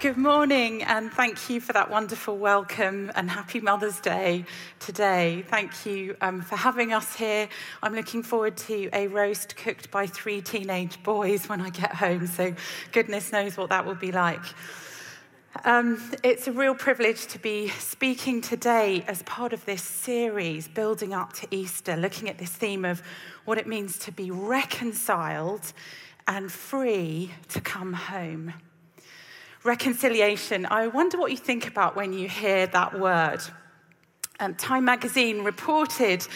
Good morning, and thank you for that wonderful welcome and happy Mother's Day today. Thank you um, for having us here. I'm looking forward to a roast cooked by three teenage boys when I get home, so goodness knows what that will be like. Um, it's a real privilege to be speaking today as part of this series building up to Easter, looking at this theme of what it means to be reconciled and free to come home reconciliation. I wonder what you think about when you hear that word. Um, Time magazine reported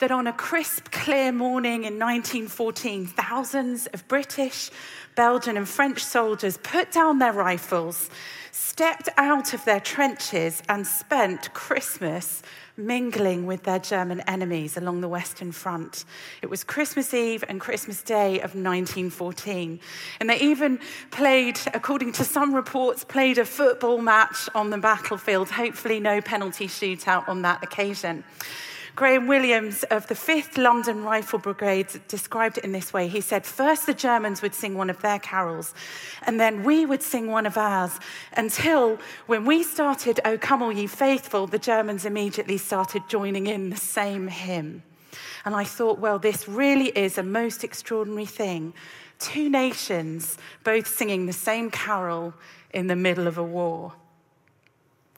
that on a crisp, clear morning in 1914, thousands of British, Belgian, and French soldiers put down their rifles, stepped out of their trenches, and spent Christmas mingling with their German enemies along the Western Front. It was Christmas Eve and Christmas Day of 1914. And they even played, according to some reports, played a football match on the battlefield, hopefully, no penalty shootout on that occasion. Graham Williams of the 5th London Rifle Brigade described it in this way. He said, First, the Germans would sing one of their carols, and then we would sing one of ours, until when we started, O Come All Ye Faithful, the Germans immediately started joining in the same hymn. And I thought, well, this really is a most extraordinary thing. Two nations both singing the same carol in the middle of a war.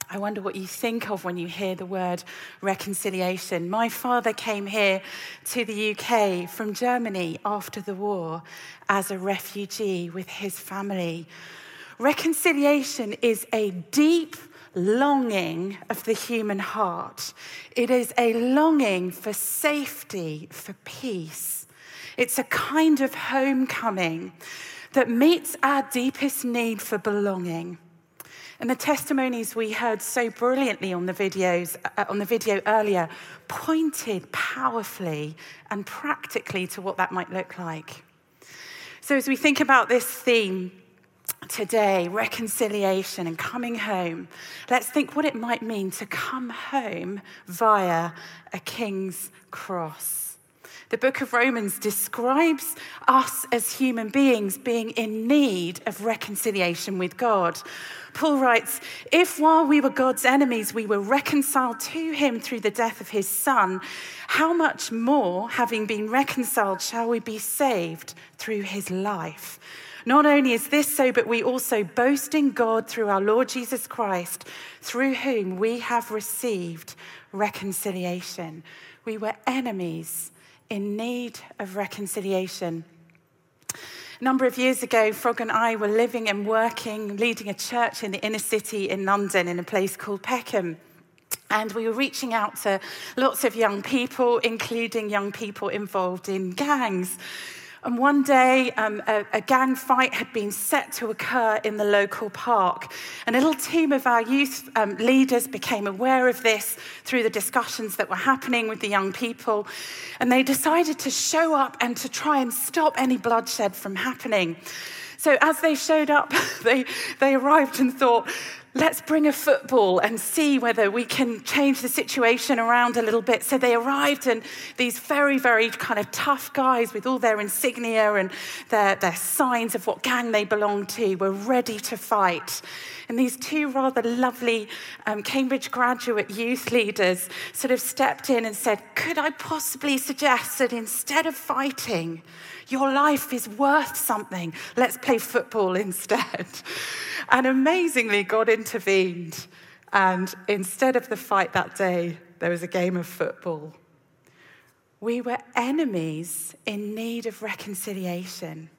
I wonder what you think of when you hear the word reconciliation. My father came here to the UK from Germany after the war as a refugee with his family. Reconciliation is a deep longing of the human heart, it is a longing for safety, for peace. It's a kind of homecoming that meets our deepest need for belonging. And the testimonies we heard so brilliantly on the videos, uh, on the video earlier, pointed powerfully and practically to what that might look like. So as we think about this theme today, reconciliation and coming home, let's think what it might mean to come home via a king's cross. The book of Romans describes us as human beings being in need of reconciliation with God. Paul writes, If while we were God's enemies, we were reconciled to him through the death of his son, how much more, having been reconciled, shall we be saved through his life? Not only is this so, but we also boast in God through our Lord Jesus Christ, through whom we have received reconciliation. We were enemies in need of reconciliation. A number of years ago, Frog and I were living and working, leading a church in the inner city in London in a place called Peckham. And we were reaching out to lots of young people, including young people involved in gangs. And one day, um, a, a, gang fight had been set to occur in the local park. And a little team of our youth um, leaders became aware of this through the discussions that were happening with the young people. And they decided to show up and to try and stop any bloodshed from happening. So as they showed up, they, they arrived and thought, let's bring a football and see whether we can change the situation around a little bit. So they arrived, and these very, very kind of tough guys with all their insignia and their, their signs of what gang they belonged to were ready to fight. And these two rather lovely um, Cambridge graduate youth leaders sort of stepped in and said, Could I possibly suggest that instead of fighting, your life is worth something. Let's play football instead. And amazingly, God intervened. And instead of the fight that day, there was a game of football. We were enemies in need of reconciliation.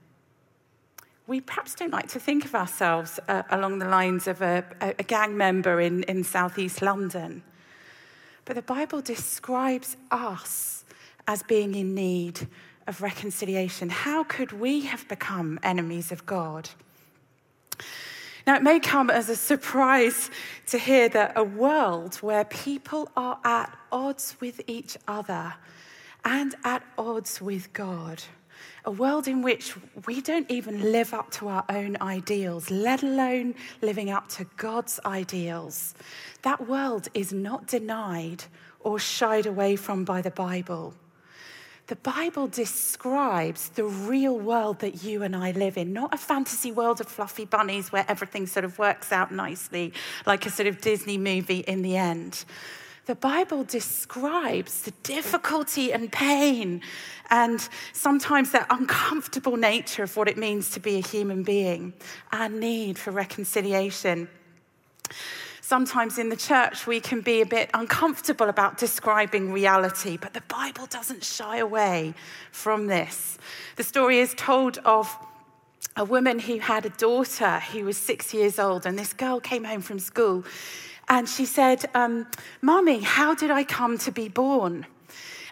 We perhaps don't like to think of ourselves uh, along the lines of a, a gang member in, in southeast London. But the Bible describes us as being in need of reconciliation. How could we have become enemies of God? Now, it may come as a surprise to hear that a world where people are at odds with each other and at odds with God, a world in which we don't even live up to our own ideals, let alone living up to God's ideals, that world is not denied or shied away from by the Bible. The Bible describes the real world that you and I live in, not a fantasy world of fluffy bunnies where everything sort of works out nicely, like a sort of Disney movie in the end. The Bible describes the difficulty and pain and sometimes the uncomfortable nature of what it means to be a human being, our need for reconciliation. Sometimes in the church, we can be a bit uncomfortable about describing reality, but the Bible doesn't shy away from this. The story is told of a woman who had a daughter who was six years old, and this girl came home from school and she said, um, Mommy, how did I come to be born?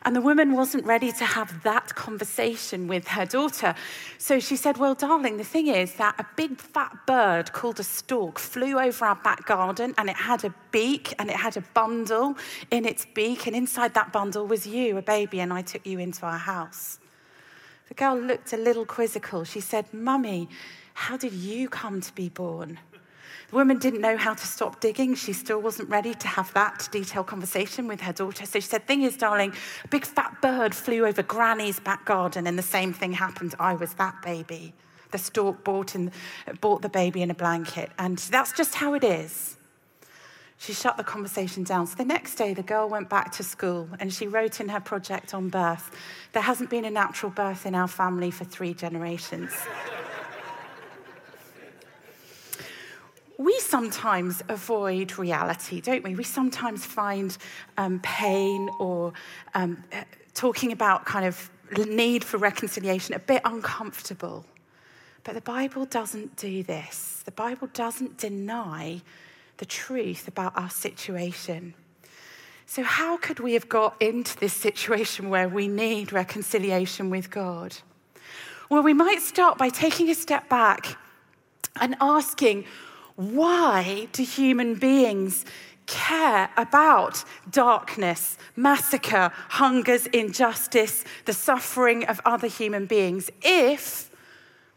And the woman wasn't ready to have that conversation with her daughter. So she said, Well, darling, the thing is that a big fat bird called a stork flew over our back garden and it had a beak and it had a bundle in its beak. And inside that bundle was you, a baby, and I took you into our house. The girl looked a little quizzical. She said, Mummy, how did you come to be born? The woman didn't know how to stop digging. She still wasn't ready to have that detailed conversation with her daughter. So she said, Thing is, darling, a big fat bird flew over Granny's back garden, and the same thing happened. I was that baby. The stork bought, in, bought the baby in a blanket, and that's just how it is. She shut the conversation down. So the next day, the girl went back to school and she wrote in her project on birth There hasn't been a natural birth in our family for three generations. We sometimes avoid reality, don't we? We sometimes find um, pain or um, uh, talking about kind of need for reconciliation a bit uncomfortable. But the Bible doesn't do this. The Bible doesn't deny the truth about our situation. So, how could we have got into this situation where we need reconciliation with God? Well, we might start by taking a step back and asking why do human beings care about darkness, massacre, hungers, injustice, the suffering of other human beings if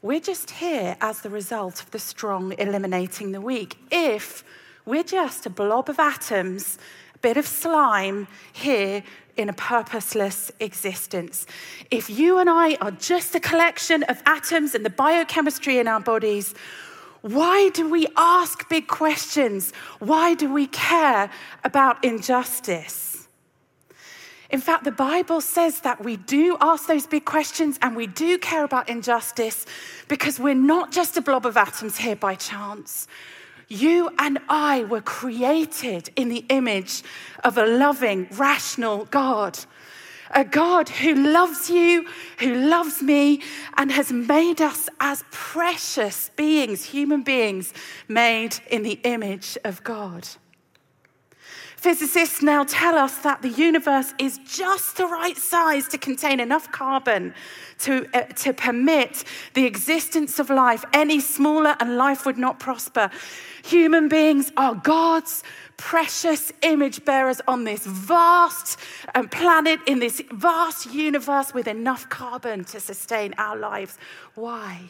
we're just here as the result of the strong eliminating the weak? If we're just a blob of atoms, a bit of slime here in a purposeless existence. If you and I are just a collection of atoms and the biochemistry in our bodies, why do we ask big questions? Why do we care about injustice? In fact, the Bible says that we do ask those big questions and we do care about injustice because we're not just a blob of atoms here by chance. You and I were created in the image of a loving, rational God a God who loves you, who loves me, and has made us as precious beings, human beings made in the image of God. Physicists now tell us that the universe is just the right size to contain enough carbon to, uh, to permit the existence of life. Any smaller, and life would not prosper. Human beings are God's precious image bearers on this vast um, planet, in this vast universe with enough carbon to sustain our lives. Why?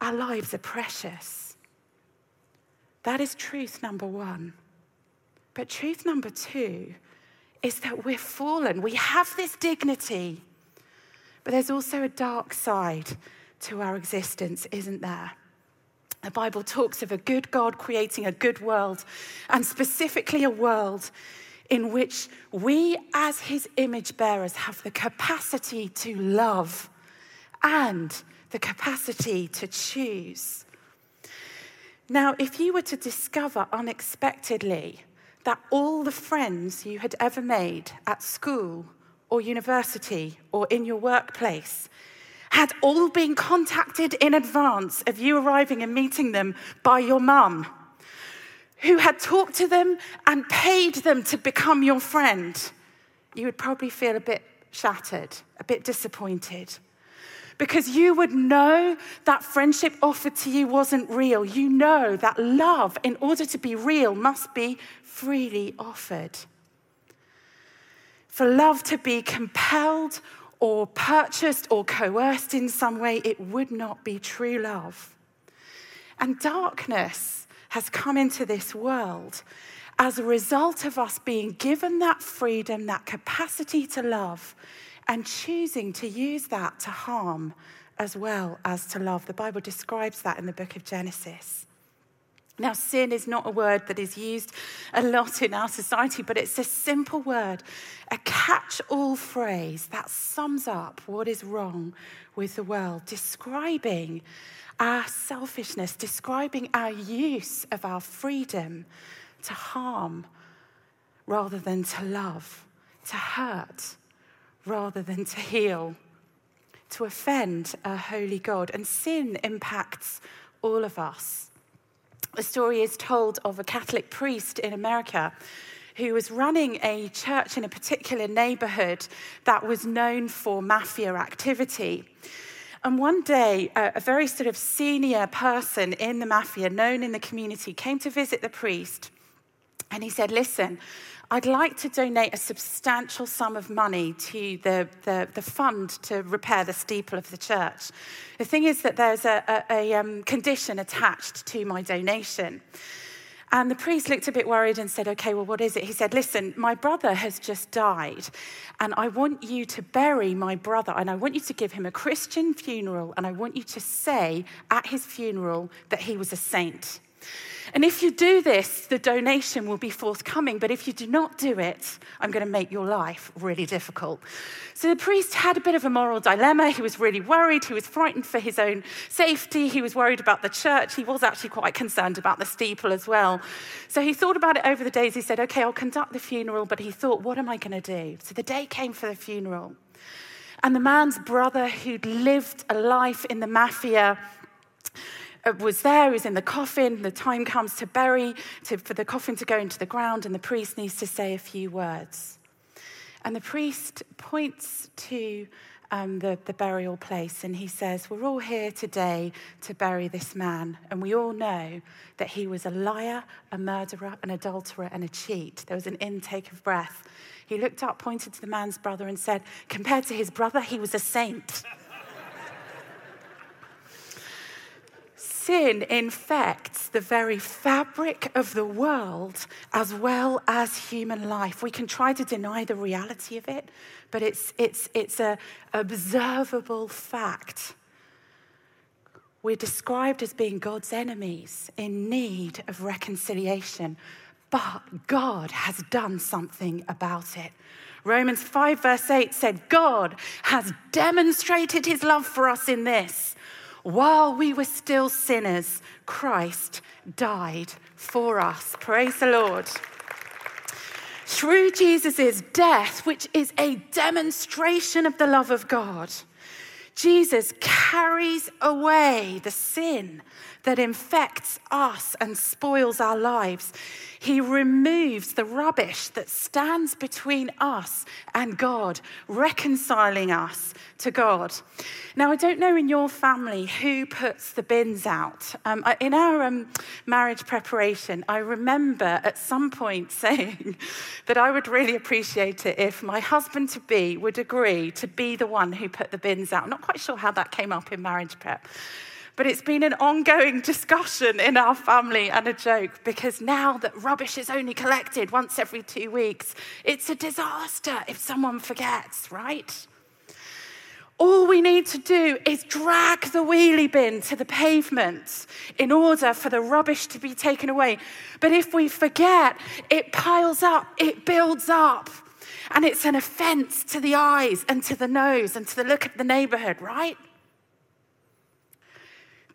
Our lives are precious. That is truth number one. But truth number two is that we're fallen. We have this dignity, but there's also a dark side to our existence, isn't there? The Bible talks of a good God creating a good world, and specifically a world in which we, as his image bearers, have the capacity to love and the capacity to choose. Now, if you were to discover unexpectedly that all the friends you had ever made at school or university or in your workplace had all been contacted in advance of you arriving and meeting them by your mum, who had talked to them and paid them to become your friend, you would probably feel a bit shattered, a bit disappointed. Because you would know that friendship offered to you wasn't real. You know that love, in order to be real, must be freely offered. For love to be compelled or purchased or coerced in some way, it would not be true love. And darkness has come into this world as a result of us being given that freedom, that capacity to love, and choosing to use that to harm as well as to love. The Bible describes that in the book of Genesis. Now, sin is not a word that is used a lot in our society, but it's a simple word, a catch all phrase that sums up what is wrong with the world, describing our selfishness, describing our use of our freedom to harm rather than to love, to hurt rather than to heal, to offend a holy God. And sin impacts all of us. A story is told of a Catholic priest in America who was running a church in a particular neighborhood that was known for mafia activity. And one day, a, very sort of senior person in the mafia, known in the community, came to visit the priest. And he said, Listen, I'd like to donate a substantial sum of money to the, the, the, fund to repair the steeple of the church. The thing is that there's a, a, a um, condition attached to my donation. And the priest looked a bit worried and said, Okay, well, what is it? He said, Listen, my brother has just died, and I want you to bury my brother, and I want you to give him a Christian funeral, and I want you to say at his funeral that he was a saint. And if you do this, the donation will be forthcoming. But if you do not do it, I'm going to make your life really difficult. So the priest had a bit of a moral dilemma. He was really worried. He was frightened for his own safety. He was worried about the church. He was actually quite concerned about the steeple as well. So he thought about it over the days. He said, okay, I'll conduct the funeral. But he thought, what am I going to do? So the day came for the funeral. And the man's brother, who'd lived a life in the mafia, was there, in the coffin. The time comes to bury, to, for the coffin to go into the ground, and the priest needs to say a few words. And the priest points to um, the, the burial place and he says, We're all here today to bury this man. And we all know that he was a liar, a murderer, an adulterer, and a cheat. There was an intake of breath. He looked up, pointed to the man's brother, and said, Compared to his brother, he was a saint. Sin infects the very fabric of the world as well as human life. We can try to deny the reality of it, but it's, it's, it's an observable fact. We're described as being God's enemies in need of reconciliation, but God has done something about it. Romans 5, verse 8 said, God has demonstrated his love for us in this while we were still sinners, Christ died for us. Praise the Lord. Through Jesus' death, which is a demonstration of the love of God, Jesus carries away the sin that infects us and spoils our lives. He removes the rubbish that stands between us and God, reconciling us to God. Now, I don't know in your family who puts the bins out. Um, in our um, marriage preparation, I remember at some point saying that I would really appreciate it if my husband to be would agree to be the one who put the bins out. I'm not quite sure how that came up in marriage prep. But it's been an ongoing discussion in our family and a joke because now that rubbish is only collected once every two weeks, it's a disaster if someone forgets, right? All we need to do is drag the wheelie bin to the pavement in order for the rubbish to be taken away. But if we forget, it piles up, it builds up. And it's an offense to the eyes and to the nose and to the look of the neighborhood, right?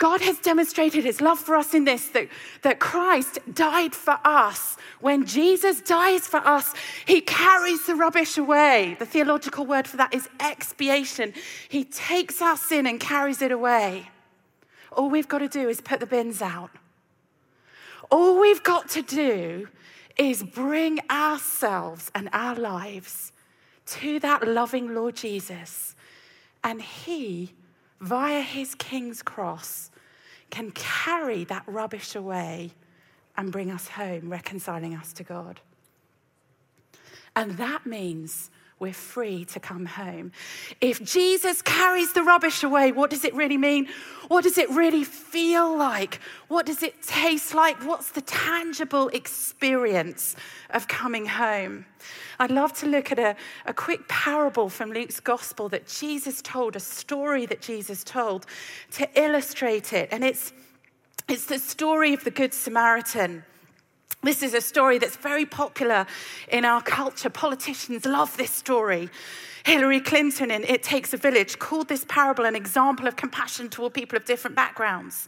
God has demonstrated his love for us in this that, that Christ died for us. When Jesus dies for us, he carries the rubbish away. The theological word for that is expiation. He takes our sin and carries it away. All we've got to do is put the bins out. All we've got to do is bring ourselves and our lives to that loving Lord Jesus. And he, via his king's cross, can carry that rubbish away and bring us home, reconciling us to God. And that means we're free to come home. If Jesus carries the rubbish away, what does it really mean? What does it really feel like? What does it taste like? What's the tangible experience of coming home? I'd love to look at a, a quick parable from Luke's gospel that Jesus told, a story that Jesus told to illustrate it. And it's, it's the story of the Good Samaritan. This is a story that's very popular in our culture. Politicians love this story. Hillary Clinton in It Takes a Village called this parable an example of compassion toward people of different backgrounds.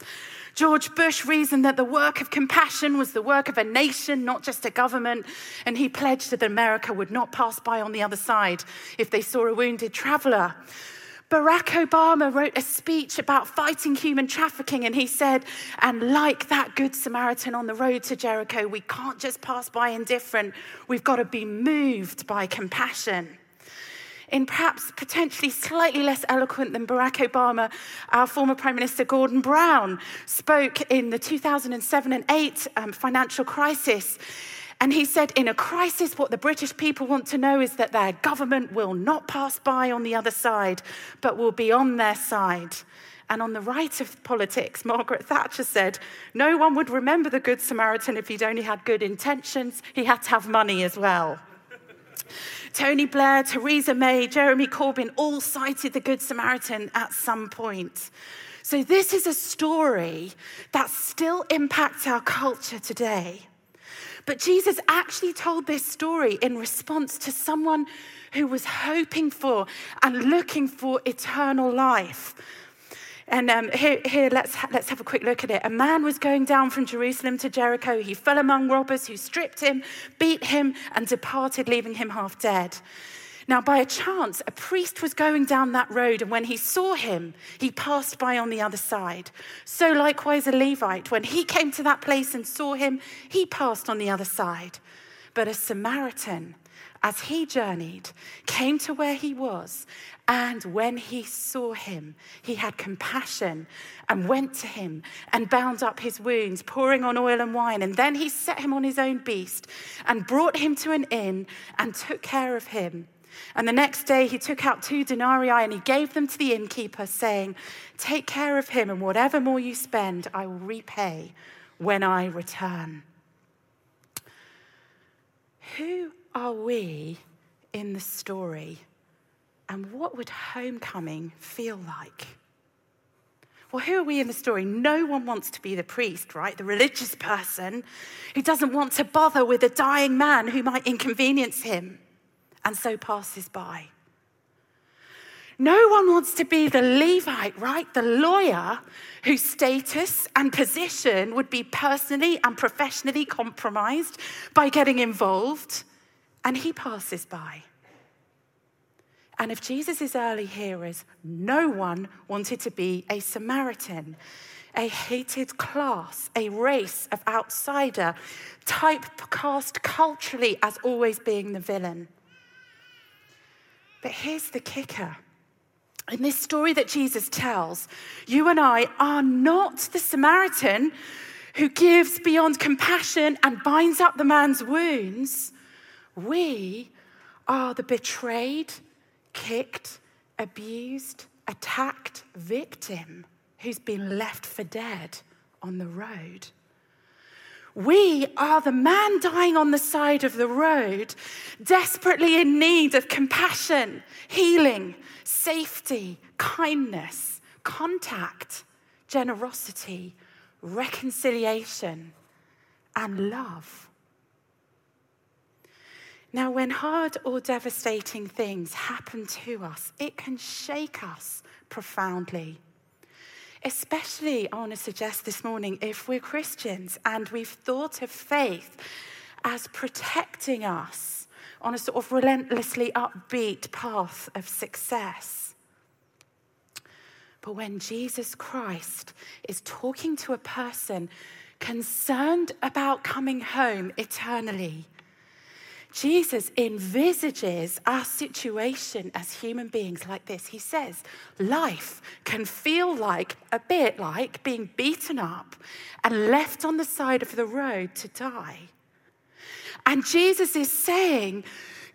George Bush reasoned that the work of compassion was the work of a nation, not just a government, and he pledged that America would not pass by on the other side if they saw a wounded traveler. Barack Obama wrote a speech about fighting human trafficking, and he said, And like that Good Samaritan on the road to Jericho, we can't just pass by indifferent, we've got to be moved by compassion. In perhaps potentially slightly less eloquent than Barack Obama, our former Prime Minister Gordon Brown spoke in the 2007 and 8 um, financial crisis. And he said, in a crisis, what the British people want to know is that their government will not pass by on the other side, but will be on their side. And on the right of politics, Margaret Thatcher said, no one would remember the Good Samaritan if he'd only had good intentions. He had to have money as well. Tony Blair, Theresa May, Jeremy Corbyn all cited the Good Samaritan at some point. So, this is a story that still impacts our culture today. But Jesus actually told this story in response to someone who was hoping for and looking for eternal life. And um, here, here let's, let's have a quick look at it. A man was going down from Jerusalem to Jericho. He fell among robbers who stripped him, beat him, and departed, leaving him half dead. Now, by a chance, a priest was going down that road, and when he saw him, he passed by on the other side. So, likewise, a Levite, when he came to that place and saw him, he passed on the other side. But a Samaritan, as he journeyed, came to where he was, and when he saw him, he had compassion and went to him and bound up his wounds, pouring on oil and wine. And then he set him on his own beast and brought him to an inn and took care of him. And the next day he took out two denarii and he gave them to the innkeeper, saying, Take care of him, and whatever more you spend, I will repay when I return. Who are we in the story? And what would homecoming feel like? Well, who are we in the story? No one wants to be the priest, right? The religious person who doesn't want to bother with a dying man who might inconvenience him and so passes by. No one wants to be the Levite, right? The lawyer whose status and position would be personally and professionally compromised by getting involved, and he passes by. And if Jesus' early hearers, no one wanted to be a Samaritan, a hated class, a race of outsider, typecast culturally as always being the villain. But here's the kicker. In this story that Jesus tells, you and I are not the Samaritan who gives beyond compassion and binds up the man's wounds. We are the betrayed, kicked, abused, attacked victim who's been left for dead on the road. We are the man dying on the side of the road, desperately in need of compassion, healing, safety, kindness, contact, generosity, reconciliation, and love. Now, when hard or devastating things happen to us, it can shake us profoundly. Especially, I want to suggest this morning, if we're Christians and we've thought of faith as protecting us on a sort of relentlessly upbeat path of success. But when Jesus Christ is talking to a person concerned about coming home eternally, Jesus envisages our situation as human beings like this. He says, life can feel like a bit like being beaten up and left on the side of the road to die. And Jesus is saying,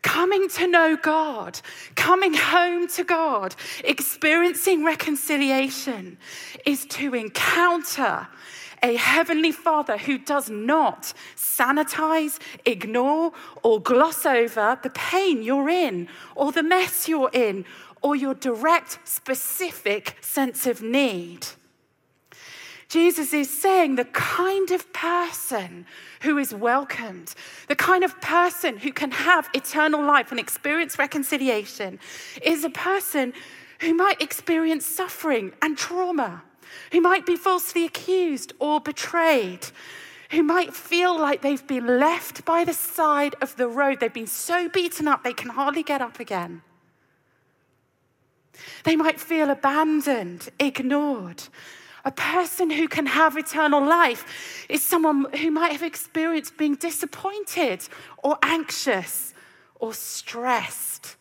coming to know God, coming home to God, experiencing reconciliation is to encounter a heavenly Father who does not sanitize, ignore, or gloss over the pain you're in, or the mess you're in, or your direct, specific sense of need. Jesus is saying the kind of person who is welcomed, the kind of person who can have eternal life and experience reconciliation, is a person who might experience suffering and trauma, who might be falsely accused or betrayed, who might feel like they've been left by the side of the road. They've been so beaten up they can hardly get up again. They might feel abandoned, ignored, a person who can have eternal life is someone who might have experienced being disappointed or anxious or stressed.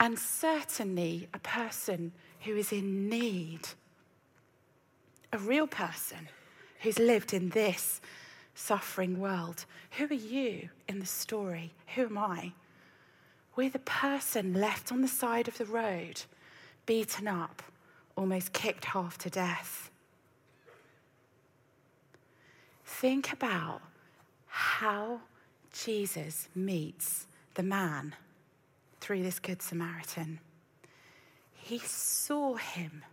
And certainly a person who is in need. A real person who's lived in this suffering world. Who are you in the story? Who am I? We're the person left on the side of the road, beaten up almost kicked half to death. Think about how Jesus meets the man through this Good Samaritan. He saw him.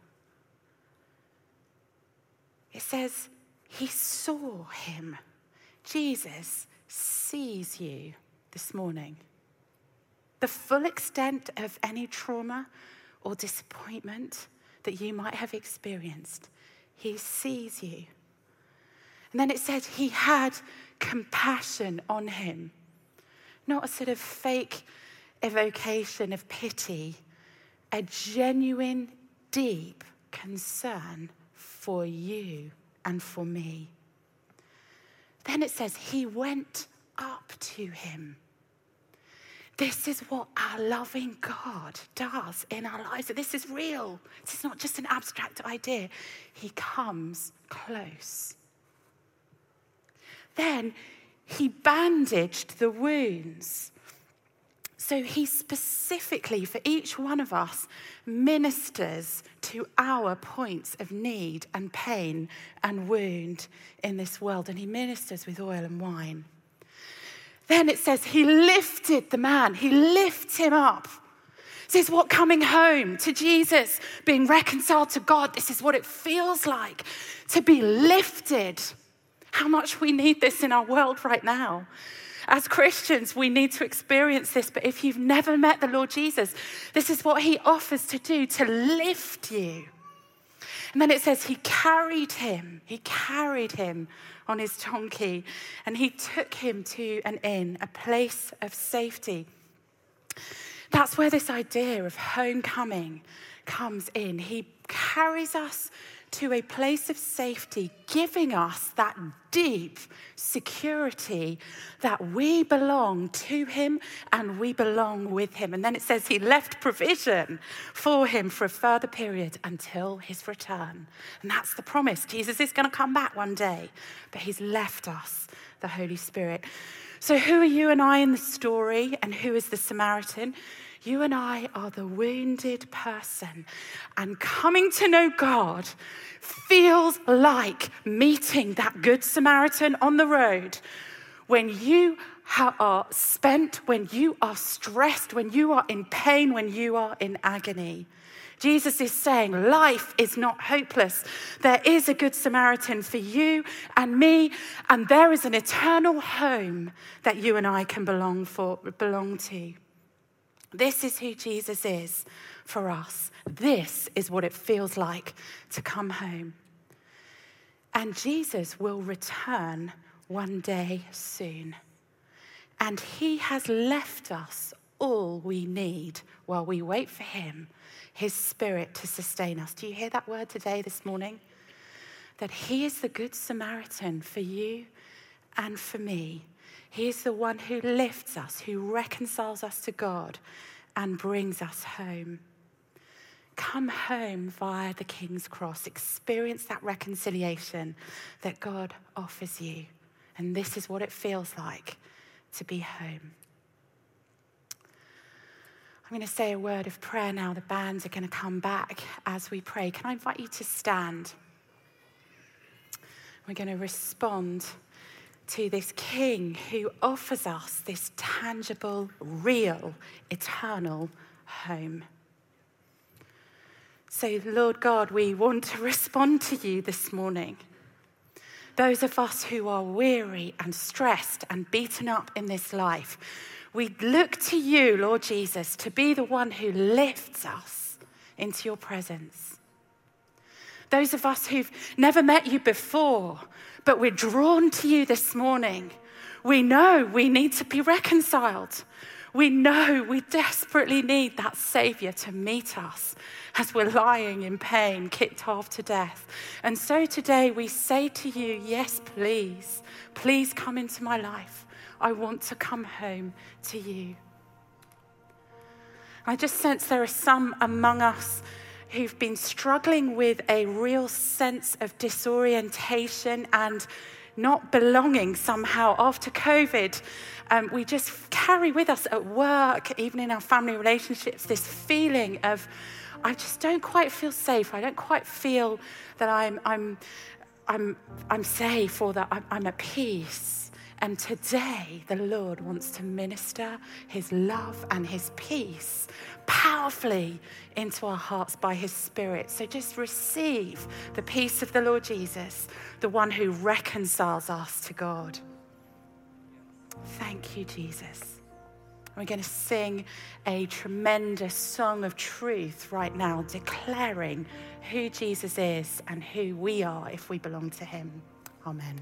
It says, He saw him. Jesus sees you this morning. The full extent of any trauma or disappointment that you might have experienced. He sees you. And then it said he had compassion on him, not a sort of fake evocation of pity, a genuine, deep concern for you and for me. Then it says he went up to him. This is what our loving God does in our lives. This is real. This is not just an abstract idea. He comes close. Then he bandaged the wounds. So he specifically, for each one of us, ministers to our points of need and pain and wound in this world. And he ministers with oil and wine. Then it says he lifted the man, he lifts him up. This is what coming home to Jesus, being reconciled to God, this is what it feels like to be lifted. How much we need this in our world right now. As Christians, we need to experience this, but if you've never met the Lord Jesus, this is what he offers to do to lift you. And then it says he carried him, he carried him on his donkey, and he took him to an inn, a place of safety. That's where this idea of homecoming comes in. He carries us to a place of safety, giving us that deep security that we belong to Him and we belong with Him. And then it says He left provision for Him for a further period until His return. And that's the promise. Jesus is going to come back one day, but He's left us the Holy Spirit. So, who are you and I in the story, and who is the Samaritan? You and I are the wounded person, and coming to know God feels like meeting that Good Samaritan on the road when you are spent, when you are stressed, when you are in pain, when you are in agony. Jesus is saying life is not hopeless. There is a good Samaritan for you and me, and there is an eternal home that you and I can belong for belong to. This is who Jesus is for us. This is what it feels like to come home. And Jesus will return one day soon. And he has left us all we need while we wait for him, his spirit to sustain us. Do you hear that word today, this morning? That he is the good Samaritan for you and for me. He is the one who lifts us, who reconciles us to God, and brings us home. Come home via the King's cross. Experience that reconciliation that God offers you. And this is what it feels like to be home. I'm going to say a word of prayer now. The bands are going to come back as we pray. Can I invite you to stand? We're going to respond to this King who offers us this tangible, real, eternal home. So, Lord God, we want to respond to you this morning. Those of us who are weary and stressed and beaten up in this life, we look to you, Lord Jesus, to be the one who lifts us into your presence. Those of us who've never met you before, but we're drawn to you this morning, we know we need to be reconciled. We know we desperately need that Savior to meet us as we're lying in pain, kicked half to death. And so today we say to you, Yes, please, please come into my life. I want to come home to you. I just sense there are some among us who've been struggling with a real sense of disorientation and not belonging somehow after COVID. Um, we just carry with us at work, even in our family relationships, this feeling of, I just don't quite feel safe. I don't quite feel that I'm, I'm, I'm, I'm safe or that I'm, I'm at peace. And today, the Lord wants to minister his love and his peace powerfully into our hearts by his Spirit. So just receive the peace of the Lord Jesus, the one who reconciles us to God. Thank you, Jesus. We're going to sing a tremendous song of truth right now, declaring who Jesus is and who we are if we belong to him. Amen.